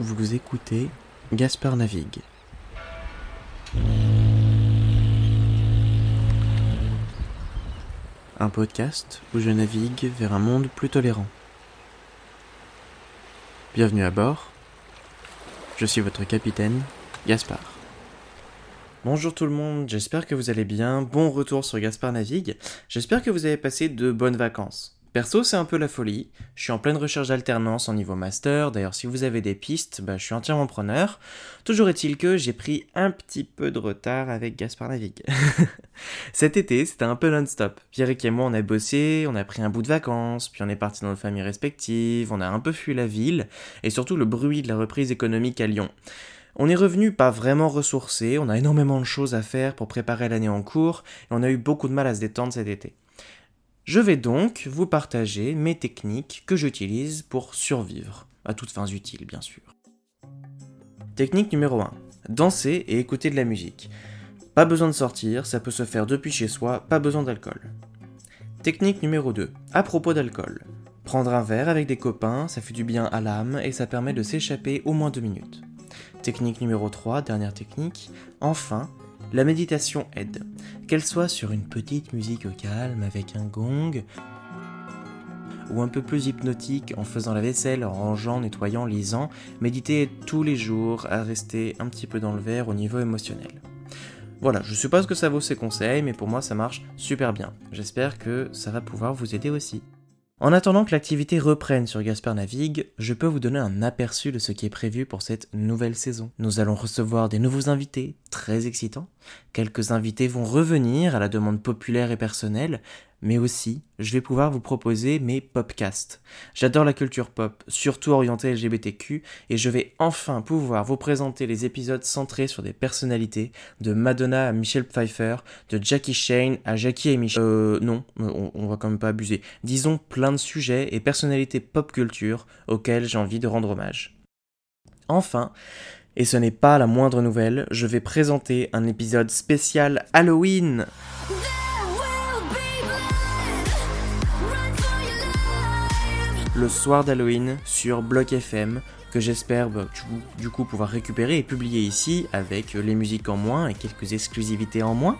Vous écoutez Gaspard Navigue. Un podcast où je navigue vers un monde plus tolérant. Bienvenue à bord. Je suis votre capitaine, Gaspard. Bonjour tout le monde, j'espère que vous allez bien. Bon retour sur Gaspard Navigue. J'espère que vous avez passé de bonnes vacances. Perso, c'est un peu la folie. Je suis en pleine recherche d'alternance en niveau master. D'ailleurs, si vous avez des pistes, bah, je suis entièrement preneur. Toujours est-il que j'ai pris un petit peu de retard avec Gaspard Navigue. Cet été, c'était un peu non-stop. Pierrick et moi, on a bossé, on a pris un bout de vacances, puis on est parti dans nos familles respectives, on a un peu fui la ville, et surtout le bruit de la reprise économique à Lyon. On est revenu pas vraiment ressourcé, on a énormément de choses à faire pour préparer l'année en cours, et on a eu beaucoup de mal à se détendre cet été. Je vais donc vous partager mes techniques que j'utilise pour survivre, à toutes fins utiles bien sûr. Technique numéro 1. Danser et écouter de la musique. Pas besoin de sortir, ça peut se faire depuis chez soi, pas besoin d'alcool. Technique numéro 2. À propos d'alcool. Prendre un verre avec des copains, ça fait du bien à l'âme et ça permet de s'échapper au moins deux minutes. Technique numéro 3, dernière technique. Enfin, la méditation aide, qu'elle soit sur une petite musique calme avec un gong, ou un peu plus hypnotique en faisant la vaisselle, en rangeant, nettoyant, lisant, méditer tous les jours à rester un petit peu dans le verre au niveau émotionnel. Voilà, je suppose que ça vaut ces conseils, mais pour moi ça marche super bien. J'espère que ça va pouvoir vous aider aussi. En attendant que l'activité reprenne sur Gaspard Navigue, je peux vous donner un aperçu de ce qui est prévu pour cette nouvelle saison. Nous allons recevoir des nouveaux invités, très excitants. Quelques invités vont revenir à la demande populaire et personnelle, mais aussi je vais pouvoir vous proposer mes popcasts. J'adore la culture pop, surtout orientée LGBTQ, et je vais enfin pouvoir vous présenter les épisodes centrés sur des personnalités, de Madonna à Michelle Pfeiffer, de Jackie Shane à Jackie et Michelle. Euh, non, on, on va quand même pas abuser. Disons plein de sujets et personnalités pop culture auxquels j'ai envie de rendre hommage. Enfin, et ce n'est pas la moindre nouvelle, je vais présenter un épisode spécial Halloween. Le soir d'Halloween sur Block FM que j'espère bah, du, coup pouvoir récupérer et publier ici avec les musiques en moins et quelques exclusivités en moins.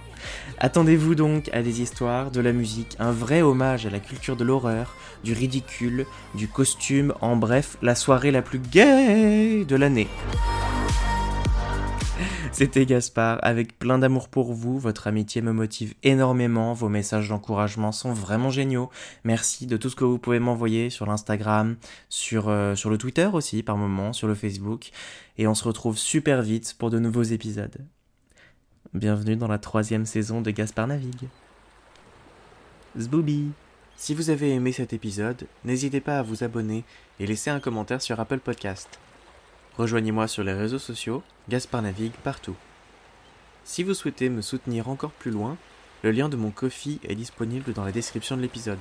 Attendez-vous donc à des histoires, de la musique, un vrai hommage à la culture de l'horreur, du ridicule, du costume, en bref, la soirée la plus gaie de l'année. C'était Gaspard, avec plein d'amour pour vous, votre amitié me motive énormément, vos messages d'encouragement sont vraiment géniaux. Merci de tout ce que vous pouvez m'envoyer sur l'Instagram, sur, euh, le Twitter aussi par moment, sur le Facebook, et on se retrouve super vite pour de nouveaux épisodes. Bienvenue dans la troisième saison de Gaspard Navigue. Zbooby Si vous avez aimé cet épisode, n'hésitez pas à vous abonner et laisser un commentaire sur Apple Podcast. Rejoignez-moi sur les réseaux sociaux, Gaspard navigue partout. Si vous souhaitez me soutenir encore plus loin, le lien de mon Kofi est disponible dans la description de l'épisode.